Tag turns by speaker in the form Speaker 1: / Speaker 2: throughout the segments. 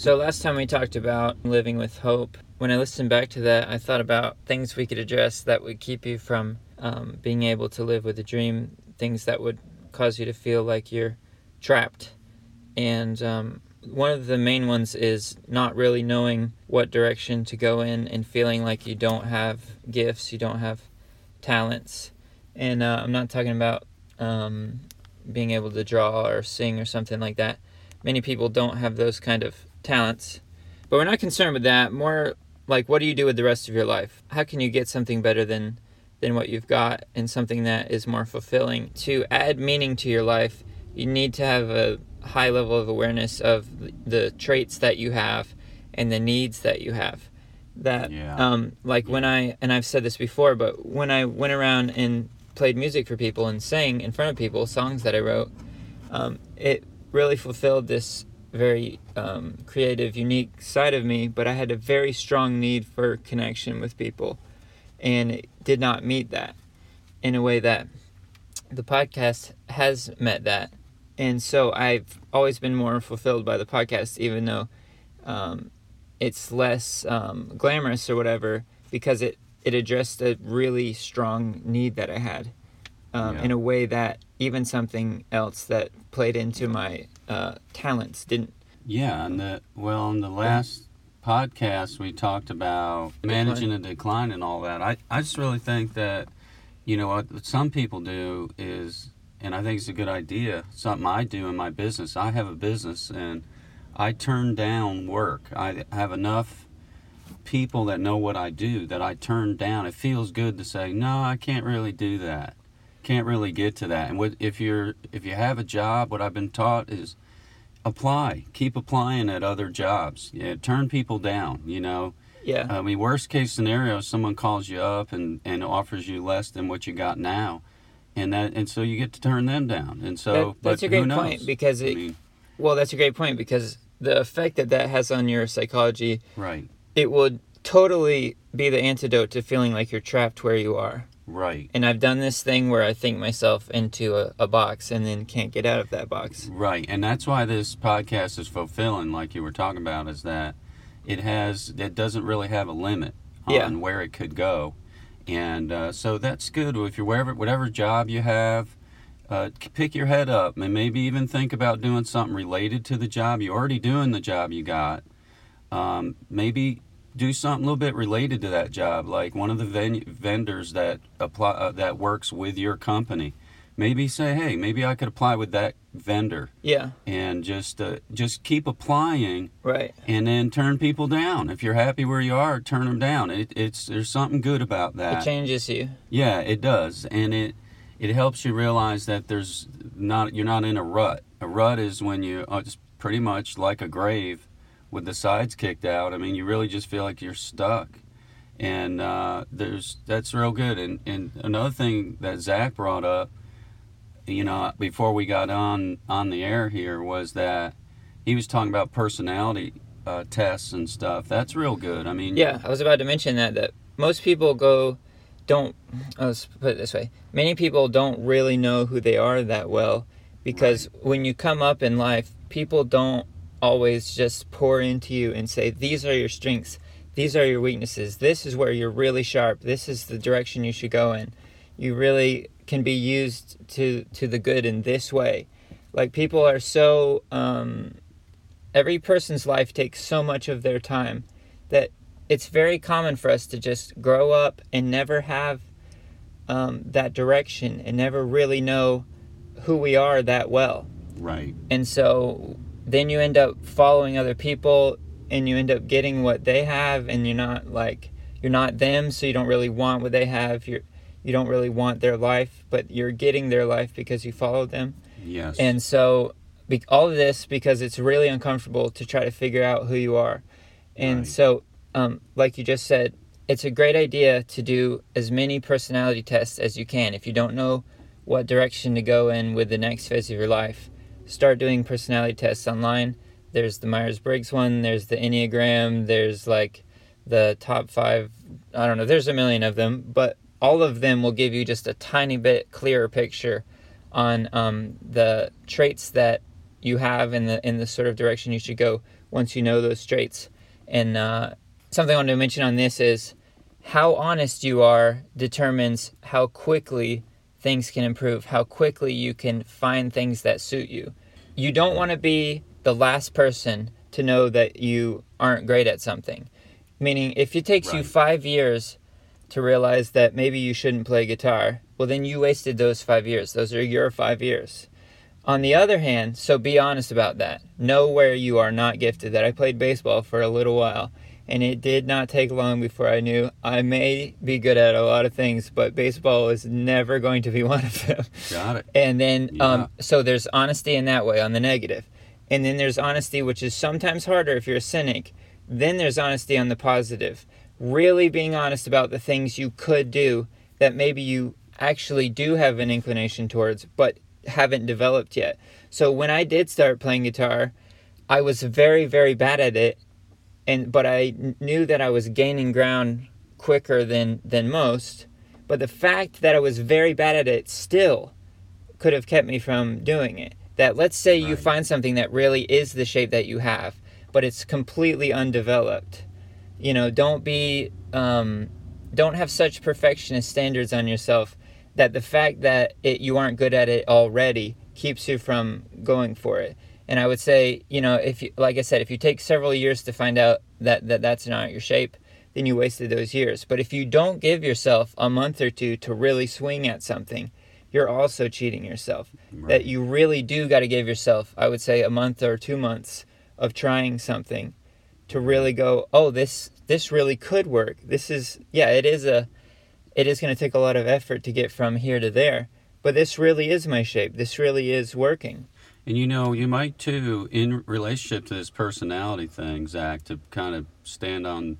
Speaker 1: So last time we talked about living with hope. When I listened back to that, I thought about things we could address that would keep you from um, being able to live with a dream, things that would cause you to feel like you're trapped. And um, one of the main ones is not really knowing what direction to go in and feeling like you don't have gifts, you don't have talents. And uh, I'm not talking about um, being able to draw or sing or something like that. Many people don't have those kind of talents. But we're not concerned with that. More like, what do you do with the rest of your life? How can you get something better than than what you've got and something that is more fulfilling? To add meaning to your life, you need to have a high level of awareness of the traits that you have and the needs that you have. That,
Speaker 2: Yeah.
Speaker 1: um, like when I and I've said this before, but when I went around and played music for people and sang in front of people songs that I wrote, um, it really fulfilled this very um, creative, unique side of me. But I had a very strong need for connection with people, and it did not meet that in a way that the podcast has met that. And so I've always been more fulfilled by the podcast, even though um, it's less um, glamorous or whatever, because it, it addressed a really strong need that I had um,
Speaker 2: Yeah.
Speaker 1: in a way that even something else that played into my uh, talents didn't.
Speaker 2: Yeah, and the well, in the last podcast we talked about managing a decline and all that. I I just really think that you know what what some people do is, and I think it's a good idea. Something I do in my business. I have a business and I turn down work. I have enough people that know what I do that I turn down. It feels good to say no, I can't really do that. Can't really get to that. And what if you're if you have a job, what I've been taught is apply keep applying at other jobs yeah, turn people down you know
Speaker 1: Yeah.
Speaker 2: i mean worst case scenario someone calls you up and, and offers you less than what you got now and that and so you get to turn them down and so
Speaker 1: That- that's a great point, because
Speaker 2: I
Speaker 1: it-
Speaker 2: mean,
Speaker 1: well, that's a great point because the effect that that has on your psychology,
Speaker 2: right
Speaker 1: it would totally be the antidote to feeling like you're trapped where you are.
Speaker 2: Right
Speaker 1: And I've done this thing where I think myself into a, a box and then can't get out of that box.
Speaker 2: Right, and that's why this podcast is fulfilling, like you were talking about, is that it has it doesn't really have a limit on
Speaker 1: Yeah.
Speaker 2: where it could go, and uh, so that's good. If you're wherever whatever job you have, uh, pick your head up and maybe even think about doing something related to the job. You're already doing the job you got. Um, maybe do something a little bit related to that job, like one of the ven- vendors that apply uh, that works with your company. Maybe say, hey, maybe I could apply with that vendor
Speaker 1: Yeah,
Speaker 2: and just uh, just keep applying
Speaker 1: right.
Speaker 2: and then turn people down if you're happy where you are turn them down it, it's there's something good about that.
Speaker 1: It changes you.
Speaker 2: yeah it does and it it helps you realize that there's not you're not in a rut a rut is when you are just pretty much like a grave with the sides kicked out i mean you really just feel like you're stuck. And uh, there's that's real good. And and another thing that zach brought up you know before we got on on the air here was that he was talking about personality uh, tests and stuff. That's real good. I mean
Speaker 1: Yeah, I was about to mention that that most people go don't let's put it this way. Many people don't really know who they are that well. Because when you come up in life, people don't always just pour into you and say these are your strengths, these are your weaknesses. This is where you're really sharp. This is the direction you should go in. You really can be used to to the good in this way. Like people are so um every person's life takes so much of their time that it's very common for us to just grow up and never have um, that direction and never really know who we are that well.
Speaker 2: right
Speaker 1: And so then you end up following other people and you end up getting what they have and you're not like you're not them so you don't really want what they have. You're you don't really want their life, but you're getting their life because you followed them.
Speaker 2: yes
Speaker 1: And so, be- all of this because it's really uncomfortable to try to figure out who you are. And
Speaker 2: Right.
Speaker 1: so, um, like you just said, it's a great idea to do as many personality tests as you can. If you don't know what direction to go in with the next phase of your life, start doing personality tests online. There's the Myers Briggs one, there's the Enneagram, there's like the top five. I don't know, there's a million of them, but all of them will give you just a tiny bit clearer picture on um, the traits that you have in the in the sort of direction you should go once you know those traits. And uh, something I want to mention on this is how honest you are determines how quickly things can improve, how quickly you can find things that suit you. You don't want to be the last person to know that you aren't great at something. Meaning, if it takes right. you five years to realize that maybe you shouldn't play guitar, well, then you wasted those five years. Those are your five years. On the other hand, so be honest about that. Know where you are not gifted. That I played baseball for a little while, and it did not take long before I knew I may be good at a lot of things, but baseball is never going to be one of them.
Speaker 2: Got it.
Speaker 1: And then, yeah. um, so there's honesty in that way on the negative. And then there's honesty, which is sometimes harder if you're a cynic. Then there's honesty on the positive. Really being honest about the things you could do that maybe you actually do have an inclination towards, but haven't developed yet. So when I did start playing guitar, I was very, very bad at it. And but I knew that I was gaining ground quicker than than most. But the fact that I was very bad at it still could have kept me from doing it. That let's say right. you find something that really is the shape that you have, but it's completely undeveloped. You know, don't be, um, don't have such perfectionist standards on yourself that the fact that it, you aren't good at it already keeps you from going for it. And I would say, you know, if you, like I said, if you take several years to find out that, that that's not your shape, then you wasted those years. But if you don't give yourself a month or two to really swing at something, you're also cheating yourself. Right. That you really do got to give yourself, I would say, a month or two months of trying something to really go, oh, this this really could work. This is yeah, it is a it is going to take a lot of effort to get from here to there, but this really is my shape. This really is working.
Speaker 2: And you know, you might too, in relationship to this personality thing, Zach, to kind of stand on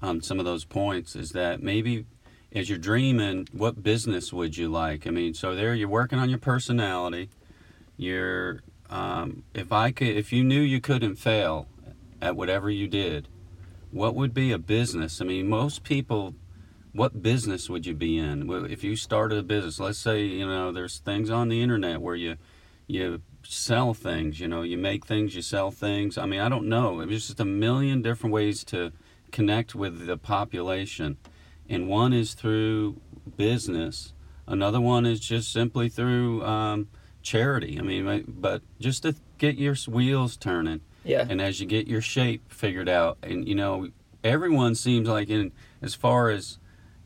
Speaker 2: on some of those points, is that maybe as you're dreaming, what business would you like? I mean, so there you're working on your personality. You're um, if I could, if you knew you couldn't fail at whatever you did, what would be a business? I mean, most people, what business would you be in? If you started a business, let's say you know there's things on the internet where you you sell things. You know, you make things, you sell things. I mean, I don't know. There's just a million different ways to connect with the population, and one is through business. Another one is just simply through um, charity. I mean, but just to get your wheels turning.
Speaker 1: Yeah.
Speaker 2: And as you get your shape figured out, and you know, everyone seems like in as far as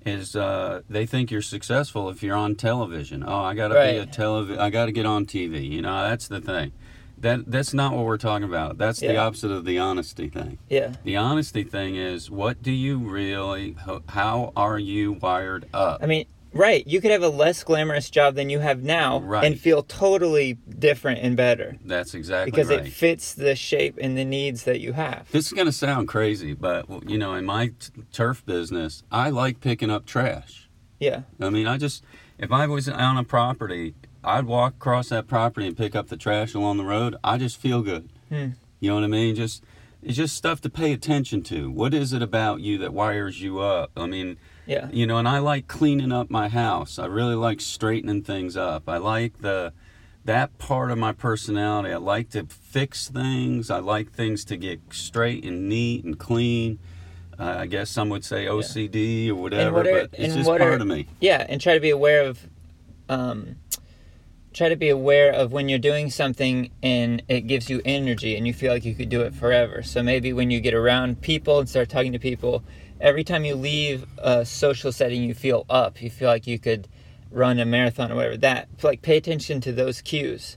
Speaker 2: is uh, they think you're successful if you're on television. Oh, I got to right. be a television. I got to get on TV. You know, that's the thing. That that's not what we're talking about. That's yeah. the opposite of the honesty thing.
Speaker 1: Yeah.
Speaker 2: The honesty thing is what do you really? How are you wired up?
Speaker 1: I mean, Right. You could have a less glamorous job than you have now
Speaker 2: right.
Speaker 1: and feel totally different and better.
Speaker 2: That's exactly
Speaker 1: because
Speaker 2: right.
Speaker 1: it fits the shape and the needs that you have.
Speaker 2: This is going to sound crazy, but you know, in my t- turf business, I like picking up trash.
Speaker 1: Yeah.
Speaker 2: I mean, I just if I was on a property, I'd walk across that property and pick up the trash along the road. I just feel good.
Speaker 1: Hmm.
Speaker 2: You know what I mean? Just it's just stuff to pay attention to. What is it about you that wires you up? I mean,
Speaker 1: yeah.
Speaker 2: You know, and I like cleaning up my house. I really like straightening things up. I like the that part of my personality. I like to fix things. I like things to get straight and neat and clean. Uh, I guess some would say OCD yeah. or whatever, what are, but it's just part
Speaker 1: are,
Speaker 2: of me.
Speaker 1: Yeah, and try to be aware of, um, try to be aware of when you're doing something and it gives you energy and you feel like you could do it forever. So maybe when you get around people and start talking to people, every time you leave a social setting, you feel up. You feel like you could run a marathon or whatever. That like pay attention to those cues.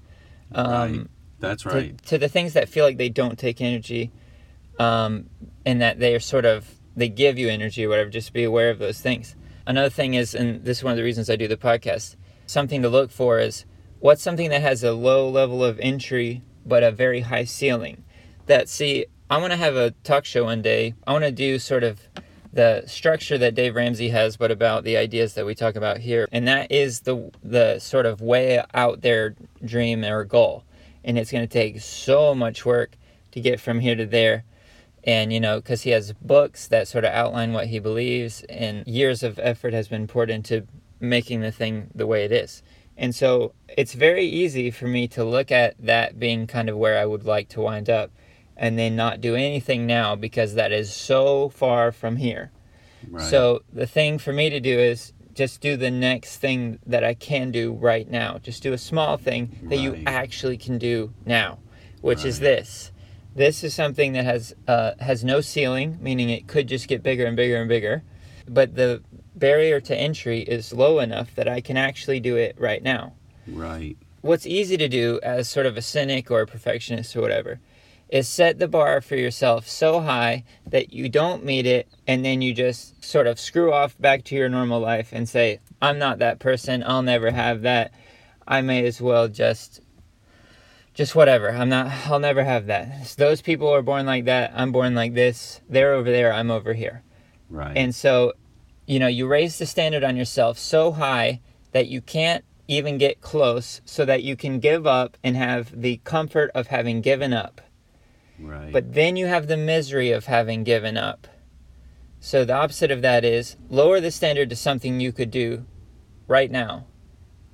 Speaker 2: Um, right. That's right.
Speaker 1: To, to, the things that feel like they don't take energy, um, and that they are sort of they give you energy or whatever. Just be aware of those things. Another thing is, and this is one of the reasons I do the podcast. Something to look for is what's something that has a low level of entry but a very high ceiling. That see, I want to have a talk show one day. I want to do sort of the structure that Dave Ramsey has, but about the ideas that we talk about here. And that is the the sort of way out there dream or goal. And it's going to take so much work to get from here to there. And you know, because he has books that sort of outline what he believes, and years of effort has been poured into making the thing the way it is. And so it's very easy for me to look at that being kind of where I would like to wind up and then not do anything now because that is so far from here.
Speaker 2: Right.
Speaker 1: So the thing for me to do is just do the next thing that I can do right now. Just do a small thing that you actually can do now, which is this. This is something that has uh, has no ceiling, meaning it could just get bigger and bigger and bigger. But the barrier to entry is low enough that I can actually do it right now.
Speaker 2: right.
Speaker 1: What's easy to do as sort of a cynic or a perfectionist or whatever is set the bar for yourself so high that you don't meet it and then you just sort of screw off back to your normal life and say, I'm not that person, I'll never have that. I may as well just just whatever. I'm not I'll never have that. So those people are born like that, I'm born like this. They're over there, I'm over here.
Speaker 2: Right.
Speaker 1: And so, you know, you raise the standard on yourself so high that you can't even get close so that you can give up and have the comfort of having given up.
Speaker 2: Right.
Speaker 1: But then you have the misery of having given up. So the opposite of that is lower the standard to something you could do right now.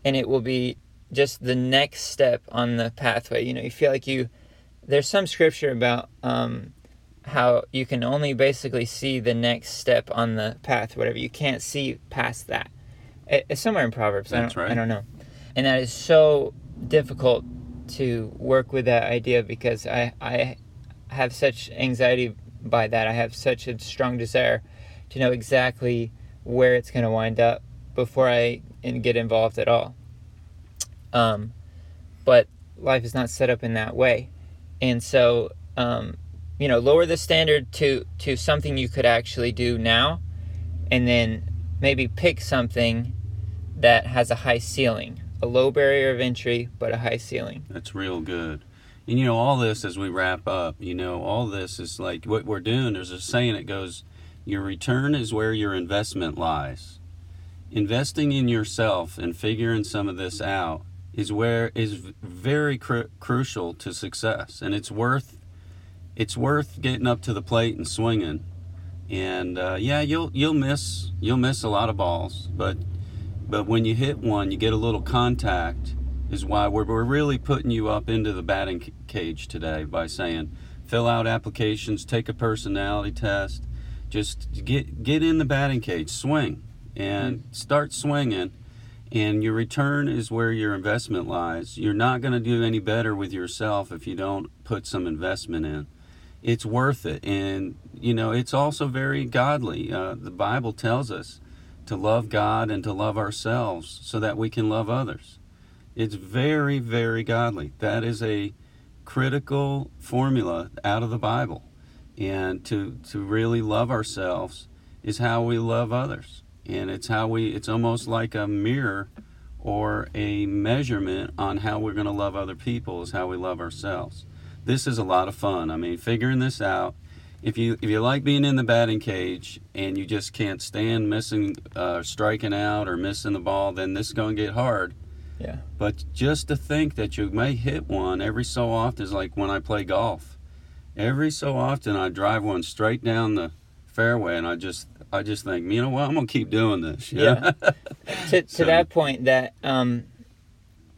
Speaker 1: And it will be just the next step on the pathway. You know, you feel like you there's some scripture about um, how you can only basically see the next step on the path, whatever. You can't see past that. It- It's somewhere in Proverbs. I
Speaker 2: That's
Speaker 1: don't, I don't know. And that is so difficult to work with that idea because I, I have such anxiety by that. I have such a strong desire to know exactly where it's going to wind up before I get involved at all. Um, but life is not set up in that way, and so um, you know, lower the standard to to something you could actually do now, and then maybe pick something that has a high ceiling, a low barrier of entry, but a high ceiling.
Speaker 2: That's real good. And you know, all this as we wrap up, you know, all this is like what we're doing. There's a saying that goes, Your return is where your investment lies. Investing in yourself and figuring some of this out is where is very cru- crucial to success, and it's worth it's worth getting up to the plate and swinging. And uh, yeah, you'll you'll miss you'll miss a lot of balls, but but when you hit one, you get a little contact. Is why we're, we're really putting you up into the batting cage today by saying, fill out applications, take a personality test, just get get in the batting cage, swing, and start swinging. And your return is where your investment lies. You're not going to do any better with yourself if you don't put some investment in. It's worth it, and you know it's also very godly. Uh, the Bible tells us to love God and to love ourselves so that we can love others. It's very, very godly. That is a critical formula out of the Bible. And to, to really love ourselves is how we love others. And it's how we, it's almost like a mirror or a measurement on how we're going to love other people is how we love ourselves. This is a lot of fun. I mean, figuring this out. If you if you like being in the batting cage and you just can't stand missing, uh, striking out or missing the ball, then this is going to get hard.
Speaker 1: Yeah.
Speaker 2: But just to think that you may hit one every so often is like when I play golf. Every so often I drive one straight down the fairway and I just I just think, you know what, I'm gonna keep doing this. Yeah. know?
Speaker 1: to, to
Speaker 2: So-
Speaker 1: that point that um,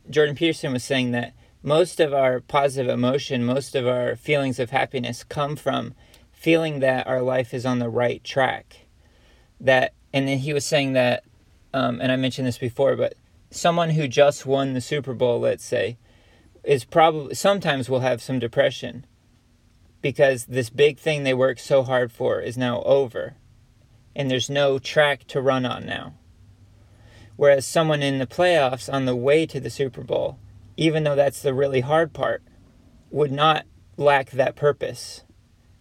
Speaker 1: jordan peterson was saying that most of our positive emotion most of our feelings of happiness come from feeling that our life is on the right track that and then he was saying that um, and i mentioned this before but someone who just won the super bowl let's say is probably sometimes will have some depression because this big thing they worked so hard for is now over and there's no track to run on now Whereas someone in the playoffs on the way to the Super Bowl, even though that's the really hard part, would not lack that purpose.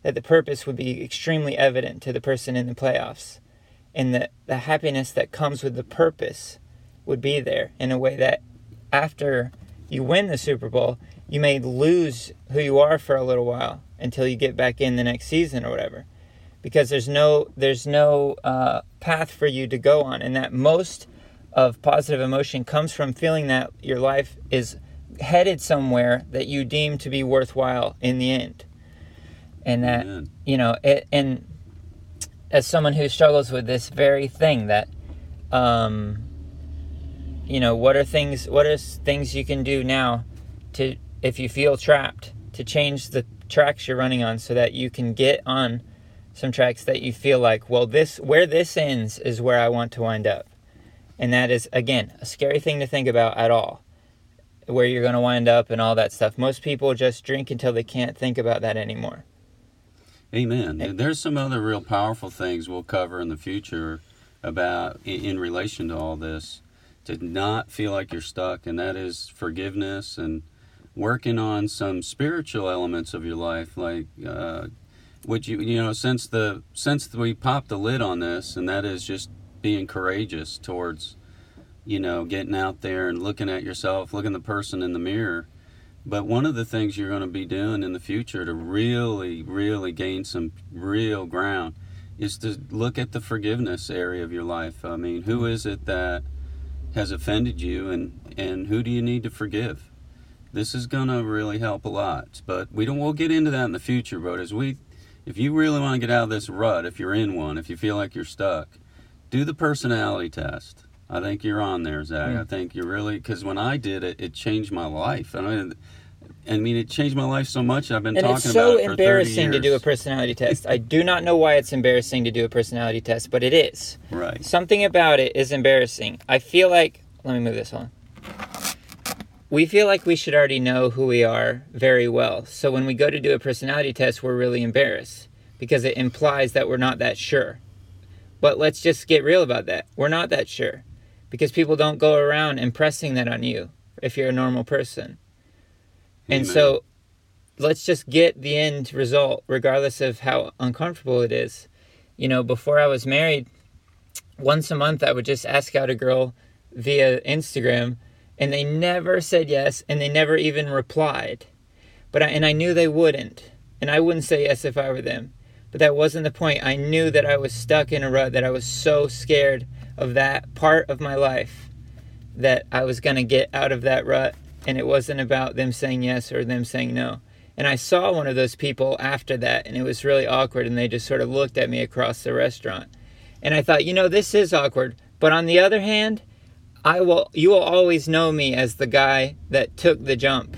Speaker 1: That the purpose would be extremely evident to the person in the playoffs. And that the happiness that comes with the purpose would be there in a way that after you win the Super Bowl, you may lose who you are for a little while until you get back in the next season or whatever. Because there's no there's no uh, path for you to go on. And that most of positive emotion comes from feeling that your life is headed somewhere that you deem to be worthwhile in the end. And that
Speaker 2: Amen.
Speaker 1: you know it and as someone who struggles with this very thing that um you know what are things what are things you can do now to if you feel trapped to change the tracks you're running on so that you can get on some tracks that you feel like, well, this where this ends is where I want to wind up. And that is again a scary thing to think about at all. Where you're going to wind up and all that stuff. Most people just drink until they can't think about that anymore.
Speaker 2: Amen. And there's some other real powerful things we'll cover in the future about in relation to all this to not feel like you're stuck and that is forgiveness and working on some spiritual elements of your life like uh, what you you know since the since we popped the lid on this and that is just being courageous towards you know getting out there and looking at yourself looking the person in the mirror. But one of the things you're going to be doing in the future to really really gain some real ground is to look at the forgiveness area of your life. I mean who is it that has offended you and and who do you need to forgive this is going to really help a lot but we don't we'll get into that in the future but as we if you really want to get out of this rut, if you're in one, if you feel like you're stuck, do the personality test. I think you're on there, Zach. Mm. I think you're really because when I did it, it changed my life. I mean, I mean, it changed my life so much. I've been
Speaker 1: and
Speaker 2: talking
Speaker 1: it's so
Speaker 2: about it
Speaker 1: embarrassing to do a personality test. I do not know why it's embarrassing to do a personality test, but it is.
Speaker 2: Right.
Speaker 1: Something about it is embarrassing. I feel like. Let me move this on we feel like we should already know who we are very well. So when we go to do a personality test, we're really embarrassed because it implies that we're not that sure. But let's just get real about that. We're not that sure because people don't go around impressing that on you if you're a normal person. Amen. And so let's just get the end result regardless of how uncomfortable it is. You know, before I was married, once a month I would just ask out a girl via Instagram and they never said yes and they never even replied. But I, and i knew they wouldn't. And i wouldn't say yes if i were them. But that wasn't the point. I knew that i was stuck in a rut that i was so scared of that part of my life that i was going to get out of that rut and it wasn't about them saying yes or them saying no and i saw one of those people after that and it was really awkward and they just sort of looked at me across the restaurant and i thought you know this is awkward but on the other hand I will you will always know me as the guy that took the jump.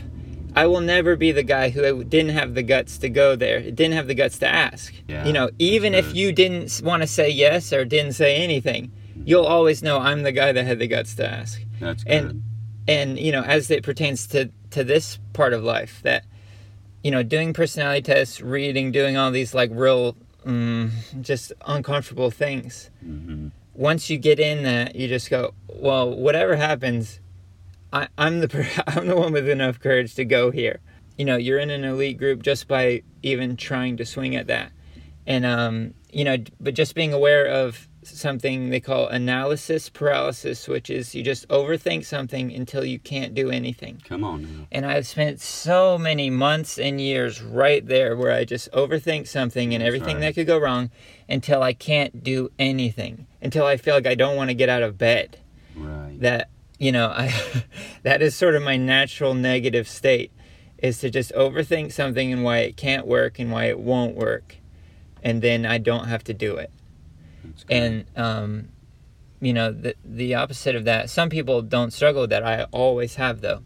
Speaker 1: I will never be the guy who didn't have the guts to go there. Didn't have the guts to ask.
Speaker 2: Yeah,
Speaker 1: you know, even if you didn't want to say yes or didn't say anything, you'll always know I'm the guy that had the guts to ask.
Speaker 2: That's good.
Speaker 1: And and you know, as it pertains to to this part of life, that you know, doing personality tests, reading, doing all these like real, um, just uncomfortable things. Mm-hmm once you get in that, you just go, well, whatever happens, I, I'm the I'm the one with enough courage to go here. You know, you're in an elite group just by even trying to swing at that, and um, you know, but just being aware of something they call analysis paralysis, which is you just overthink something until you can't do anything.
Speaker 2: Come on now.
Speaker 1: And I've spent so many months and years right there where I just overthink something and everything right. that could go wrong until I can't do anything until I feel like I don't want to get out of bed.
Speaker 2: Right.
Speaker 1: That you know, I that is sort of my natural negative state is to just overthink something and why it can't work and why it won't work. And then I don't have to do it. And um you know, the the opposite of that. Some people don't struggle with that. I always have though.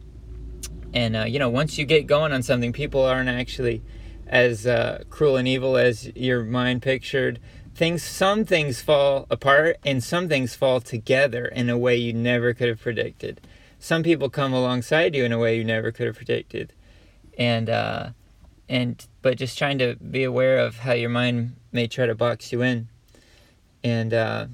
Speaker 1: And uh, you know, once you get going on something, people aren't actually as uh, cruel and evil as your mind pictured things some things fall apart and some things fall together in a way you never could have predicted some people come alongside you in a way you never could have predicted and uh and but just trying to be aware of how your mind may try to box you in and uh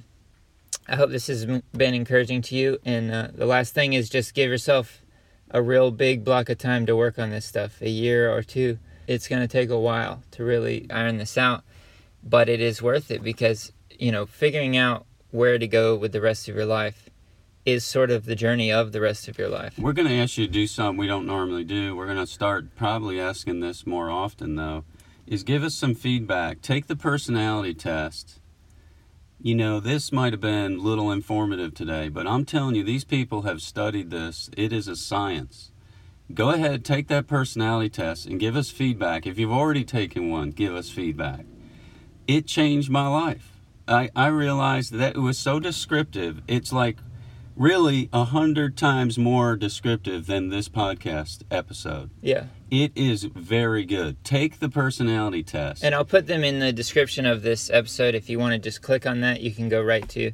Speaker 1: i hope this has been encouraging to you and uh, the last thing is just give yourself a real big block of time to work on this stuff a year or two it's going to take a while to really iron this out but it is worth it because you know figuring out where to go with the rest of your life is sort of the journey of the rest of your life.
Speaker 2: We're going to ask you to do something we don't normally do. We're going to start probably asking this more often though. Is give us some feedback. Take the personality test. You know, this might have been little informative today, but I'm telling you, these people have studied this. It is a science. Go ahead, take that personality test and give us feedback. If you've already taken one, give us feedback it changed my life. I, I realized that it was so descriptive. It's like really a hundred times more descriptive than this podcast episode.
Speaker 1: Yeah.
Speaker 2: It is very good. Take the personality test.
Speaker 1: And I'll put them in the description of this episode. If you want to just click on that, you can go right to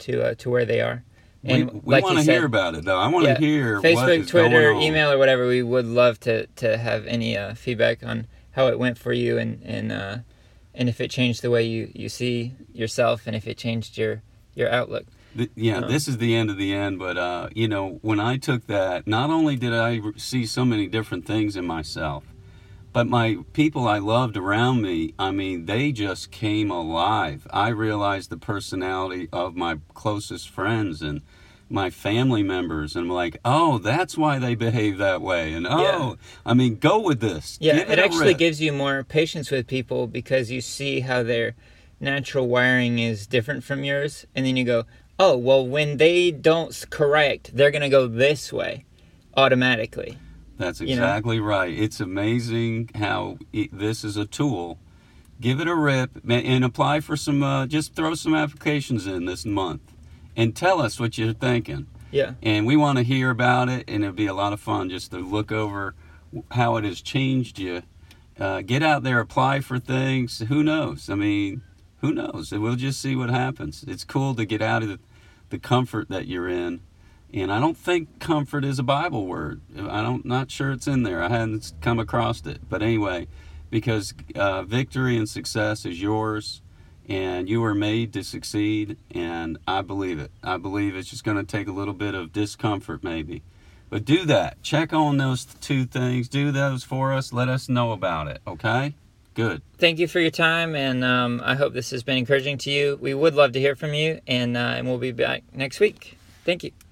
Speaker 1: to uh, to where they are.
Speaker 2: And we, we like want to hear about it though. I want
Speaker 1: yeah,
Speaker 2: to hear
Speaker 1: Facebook, Twitter, email, or whatever. We would love to to have any uh, feedback on how it went for you and and uh, and if it changed the way you you see yourself and if it changed your your outlook.
Speaker 2: The, yeah, um, this is the end of the end. But uh, you know, when I took that, not only did I see so many different things in myself, but my people I loved around me, I mean, they just came alive. I realized the personality of my closest friends and my family members and I'm like, oh, that's why they behave that way. And oh, yeah. I mean, go with this.
Speaker 1: Yeah, Give it, it actually gives you more patience with people because you see how their natural wiring is different from yours. And then you go, oh, well, when they don't correct, they're going to go this way automatically.
Speaker 2: That's exactly you know? right. It's amazing how it, this is a tool. Give it a rip and apply for some, uh, just throw some applications in this month and tell us what you're thinking.
Speaker 1: Yeah.
Speaker 2: And we want to hear about it, and it'll be a lot of fun just to look over how it has changed you. Uh, get out there, apply for things. Who knows? I mean, who knows? We'll just see what happens. It's cool to get out of the, the comfort that you're in and I don't think comfort is a Bible word. I don't not sure it's in there. I hadn't come across it. But anyway, because uh, victory and success is yours, and you were made to succeed, and I believe it. I believe it's just going to take a little bit of discomfort, maybe. But do that. Check on those two things. Do those for us. Let us know about it. Okay. Good.
Speaker 1: Thank you for your time, and um, I hope this has been encouraging to you. We would love to hear from you, and uh, and we'll be back next week. Thank you.